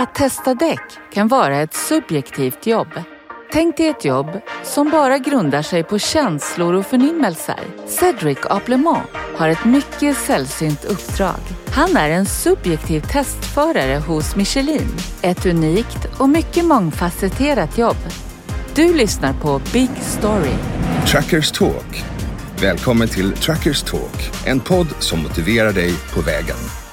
Att testa däck kan vara ett subjektivt jobb. Tänk dig ett jobb som bara grundar sig på känslor och förnimmelser. Cedric Aplemont har ett mycket sällsynt uppdrag. Han är en subjektiv testförare hos Michelin. Ett unikt och mycket mångfacetterat jobb. Du lyssnar på Big Story. Truckers Talk. Välkommen till Truckers Talk, en podd som motiverar dig på vägen.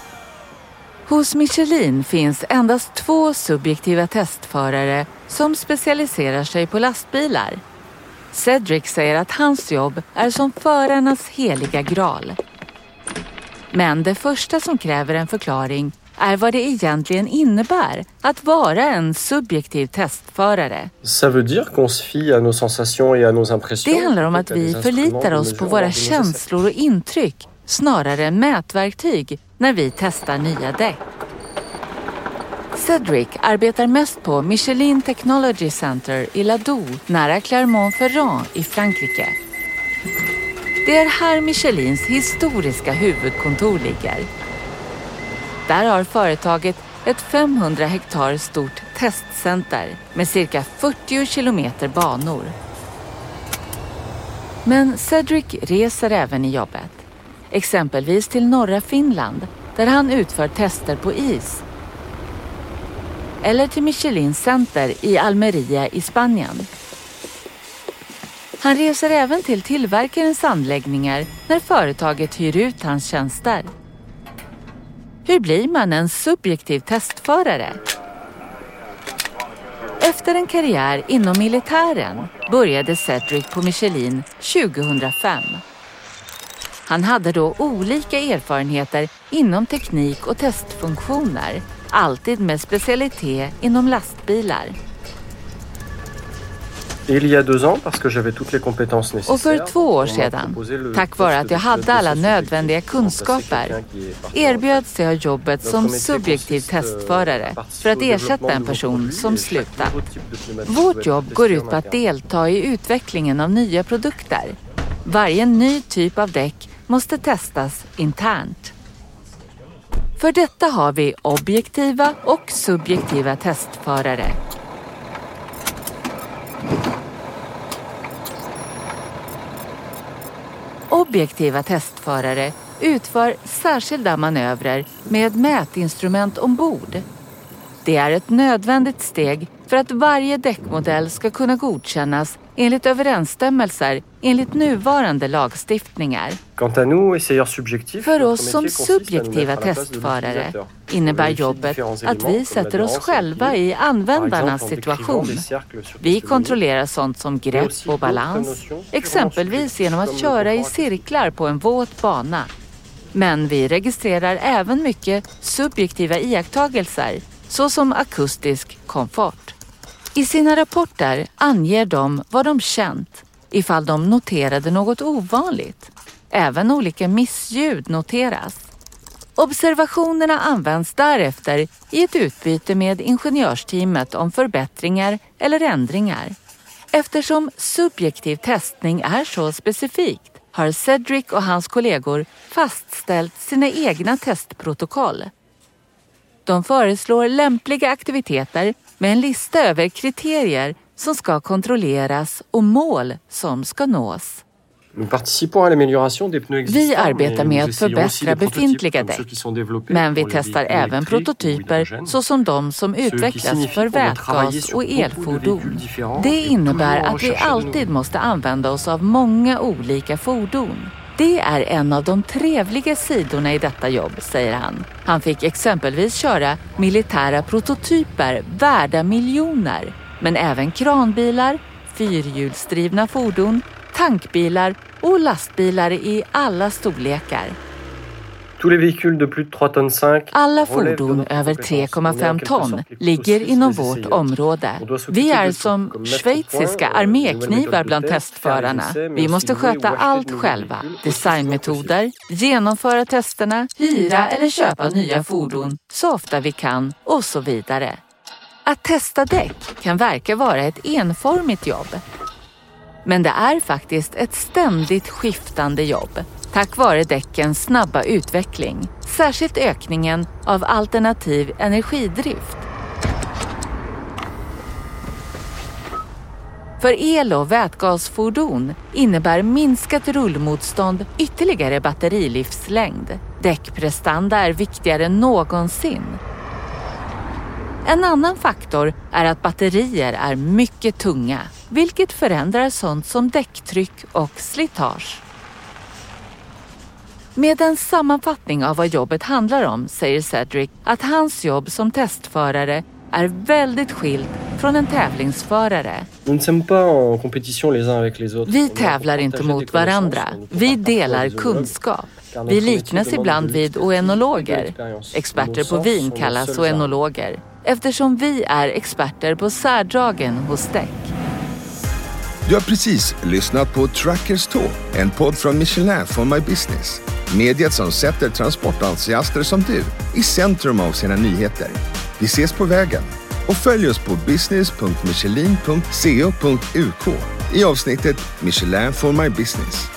Hos Michelin finns endast två subjektiva testförare som specialiserar sig på lastbilar. Cedric säger att hans jobb är som förarnas heliga graal. Men det första som kräver en förklaring är vad det egentligen innebär att vara en subjektiv testförare. Det handlar om att vi förlitar oss på våra känslor och intryck snarare än mätverktyg när vi testar nya däck. Cedric arbetar mest på Michelin Technology Center i Ladoux nära Clermont-Ferrand i Frankrike. Det är här Michelins historiska huvudkontor ligger. Där har företaget ett 500 hektar stort testcenter med cirka 40 kilometer banor. Men Cedric reser även i jobbet. Exempelvis till norra Finland där han utför tester på is. Eller till Michelin Center i Almeria i Spanien. Han reser även till tillverkarens anläggningar när företaget hyr ut hans tjänster. Hur blir man en subjektiv testförare? Efter en karriär inom militären började Cedric på Michelin 2005. Han hade då olika erfarenheter inom teknik och testfunktioner, alltid med specialitet inom lastbilar. Och för två år sedan, tack vare att jag de hade alla nödvändiga kunskaper, erbjöds jag jobbet som subjektiv euh, testförare för att ersätta en person som slutat. Vårt jobb går ut på att delta i utvecklingen av nya produkter. Varje ny typ av däck måste testas internt. För detta har vi objektiva och subjektiva testförare. Objektiva testförare utför särskilda manövrer med mätinstrument ombord. Det är ett nödvändigt steg för att varje däckmodell ska kunna godkännas enligt överensstämmelser enligt nuvarande lagstiftningar. För oss som subjektiva testförare innebär jobbet att vi sätter oss själva i användarnas situation. Vi kontrollerar sånt som grepp och balans, exempelvis genom att köra i cirklar på en våt bana. Men vi registrerar även mycket subjektiva iakttagelser, såsom akustisk komfort. I sina rapporter anger de vad de känt ifall de noterade något ovanligt. Även olika missljud noteras. Observationerna används därefter i ett utbyte med ingenjörsteamet om förbättringar eller ändringar. Eftersom subjektiv testning är så specifikt har Cedric och hans kollegor fastställt sina egna testprotokoll. De föreslår lämpliga aktiviteter med en lista över kriterier som ska kontrolleras och mål som ska nås. Vi arbetar med att förbättra befintliga däck. Men vi testar även prototyper såsom de som utvecklas för vätgas och elfordon. Det et innebär att vi alltid måste använda oss av många olika fordon. Det är en av de trevliga sidorna i detta jobb, säger han. Han fick exempelvis köra militära prototyper värda miljoner, men även kranbilar, fyrhjulsdrivna fordon, tankbilar och lastbilar i alla storlekar. Alla fordon över compétence. On est en 3,5 quelque ton ligger inom vårt område. Vi är som schweiziska euh, arméknivar bland testförarna. Vi måste sköta allt själva. Designmetoder, genomföra testerna, hyra eller köpa nya fordon så ofta vi kan och så vidare. Att testa däck kan verka vara ett enformigt jobb. Men det är faktiskt ett ständigt skiftande jobb tack vare däckens snabba utveckling. Särskilt ökningen av alternativ energidrift. För el och vätgasfordon innebär minskat rullmotstånd ytterligare batterilivslängd. Däckprestanda är viktigare än någonsin en annan faktor är att batterier är mycket tunga, vilket förändrar sånt som däcktryck och slitage. Med en sammanfattning av vad jobbet handlar om säger Cedric att hans jobb som testförare är väldigt skilt från en tävlingsförare. Vi tävlar inte mot varandra. Vi delar kunskap. Vi liknas ibland vid oenologer. Experter på vin kallas oenologer eftersom vi är experter på särdragen hos däck. Du har precis lyssnat på Truckers Talk, en podd från Michelin for My Business. Mediet som sätter transportentusiaster som du i centrum av sina nyheter. Vi ses på vägen och följ oss på business.michelin.co.uk i avsnittet Michelin for My Business.